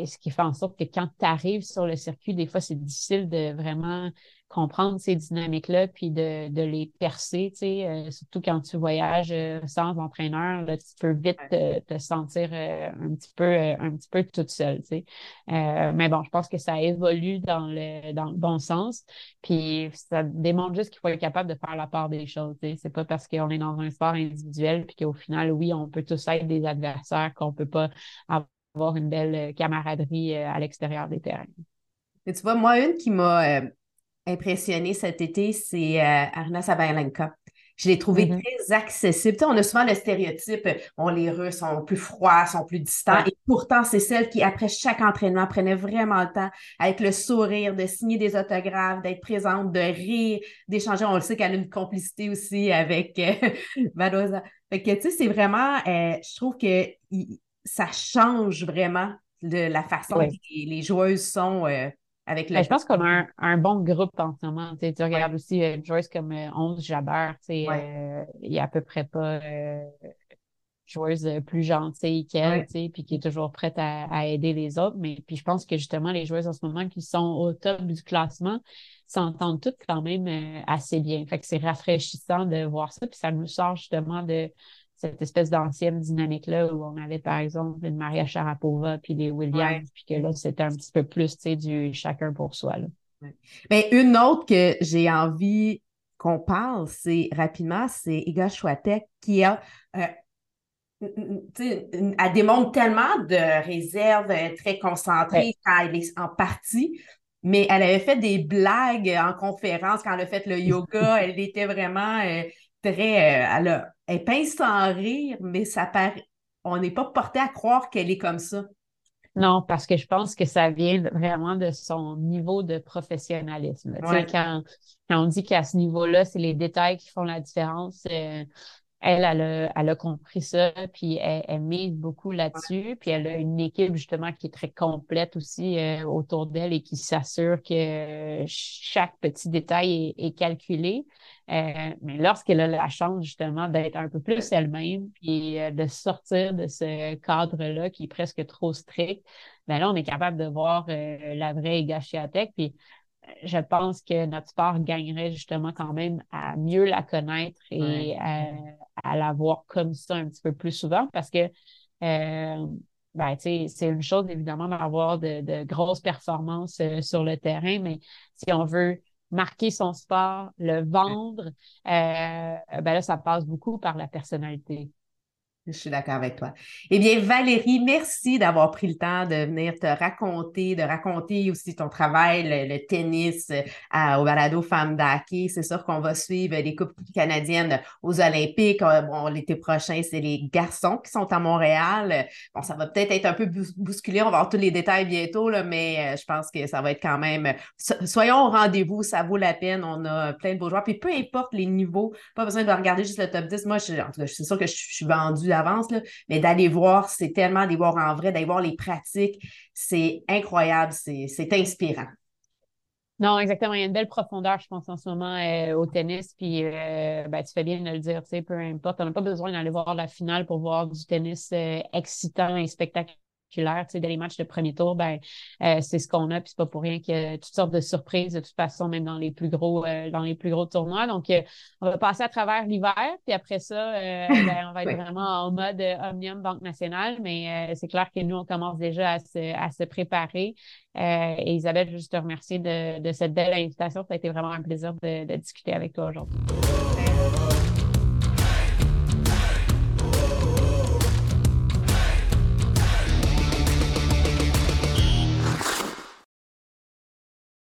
et ce qui fait en sorte que quand tu arrives sur le circuit, des fois, c'est difficile de vraiment comprendre ces dynamiques-là, puis de, de, les percer, tu sais, euh, surtout quand tu voyages euh, sans entraîneur, là, tu peux vite te, sentir euh, un petit peu un petit peu toute seule, tu sais. mais bon, je pense que ça évolue dans le dans le bon sens, puis ça démontre juste qu'il faut être capable de faire la part des choses, tu sais. C'est pas parce qu'on est dans un sport individuel, puis qu'au final, oui, on peut tous être des adversaires, qu'on peut pas avoir une belle camaraderie à l'extérieur des terrains. Et tu vois, moi, une qui m'a impressionné cet été, c'est euh, Arna Sabalenka. Je l'ai trouvé mm-hmm. très accessible. on a souvent le stéréotype, bon, les Russes sont plus froids, sont plus distants. Et pourtant, c'est celle qui, après chaque entraînement, prenait vraiment le temps, avec le sourire, de signer des autographes, d'être présente, de rire, d'échanger. On le sait qu'elle a une complicité aussi avec euh, Fait que, tu sais, c'est vraiment, euh, je trouve que ça change vraiment de la façon que les, joueuses sont. Euh, ben, je pense qu'on a un, bon groupe en ce moment. Tu, regardes aussi euh, Joyce comme 11 euh, Jabber. Euh, il n'y a à peu près pas. joueuse plus gentille qu'elle, puis qui est toujours prête à, aider les autres. Mais puis je pense que justement, les joueuses en ce moment qui sont au top du classement s'entendent toutes quand même assez bien. Fait que c'est rafraîchissant de voir ça. Puis ça nous sort justement de cette espèce d'ancienne dynamique-là où on avait, par exemple, une Maria Sharapova puis les Williams, puis que là, c'était un petit peu plus, tu sais, du chacun pour soi. Là. Mais une autre que j'ai envie qu'on parle, c'est rapidement, c'est Iga Schwatek qui a euh, elle démontre tellement de réserve, euh, très concentrée quand elle est en partie, mais elle avait fait des blagues en conférence quand elle a fait le yoga. elle était vraiment euh, très. elle, a, elle pince sans rire, mais ça paraît. On n'est pas porté à croire qu'elle est comme ça. Non, parce que je pense que ça vient vraiment de son niveau de professionnalisme. Quand, quand, on dit qu'à ce niveau-là, c'est les détails qui font la différence, euh, elle, elle a, compris ça, puis elle, mise beaucoup là-dessus, puis elle a une équipe justement qui est très complète aussi euh, autour d'elle et qui s'assure que chaque petit détail est, calculé. Euh, mais lorsqu'elle a la chance justement d'être un peu plus elle-même, puis euh, de sortir de ce cadre-là qui est presque trop strict, ben là, on est capable de voir la vraie Gashiatek, puis je pense que notre sport gagnerait justement quand même à mieux la connaître et à, la voir comme ça un petit peu plus souvent parce que euh, ben, c'est une chose évidemment d'avoir de, grosses performances euh, sur le terrain, mais si on veut marquer son sport, le vendre, euh, ben là, ça passe beaucoup par la personnalité. Je suis d'accord avec toi. Eh bien, Valérie, merci d'avoir pris le temps de venir te raconter, de raconter aussi ton travail, le, tennis euh, au balado Femmes d'Hockey. C'est sûr qu'on va suivre les Coupes canadiennes aux Olympiques. Euh, bon, l'été prochain, c'est les garçons qui sont à Montréal. Bon, ça va peut-être être un peu bousculé. On va voir tous les détails bientôt, là, mais euh, je pense que ça va être quand même. Soyons au rendez-vous, ça vaut la peine. On a plein de beaux joueurs. Puis peu importe les niveaux, pas besoin de regarder juste le top 10. Moi, je, en tout cas, suis sûre que je, suis vendue mais d'aller voir, c'est tellement d'aller voir en vrai, d'aller voir les pratiques, c'est incroyable, c'est inspirant. Non, exactement. Il y a une belle profondeur, je pense, en ce moment euh, au tennis. Puis, euh, ben, tu fais bien de le dire, tu sais, peu importe. On n'a pas besoin d'aller voir la finale pour voir du tennis euh, excitant et spectaculaire tu sais, dans les matchs de premier tour, ben, euh, c'est ce qu'on a, puis c'est pas pour rien qu'il y a toutes sortes de surprises de toute façon, même dans les plus gros, euh, dans les plus gros tournois. Donc, euh, on va passer à travers l'hiver, puis après ça, ben, on va être vraiment en mode Omnium Banque Nationale, mais c'est clair que nous, on commence déjà à se, à se préparer. et Isabelle, je veux juste te remercier de, de, cette belle invitation. Ça a été vraiment un plaisir de, de discuter avec toi aujourd'hui.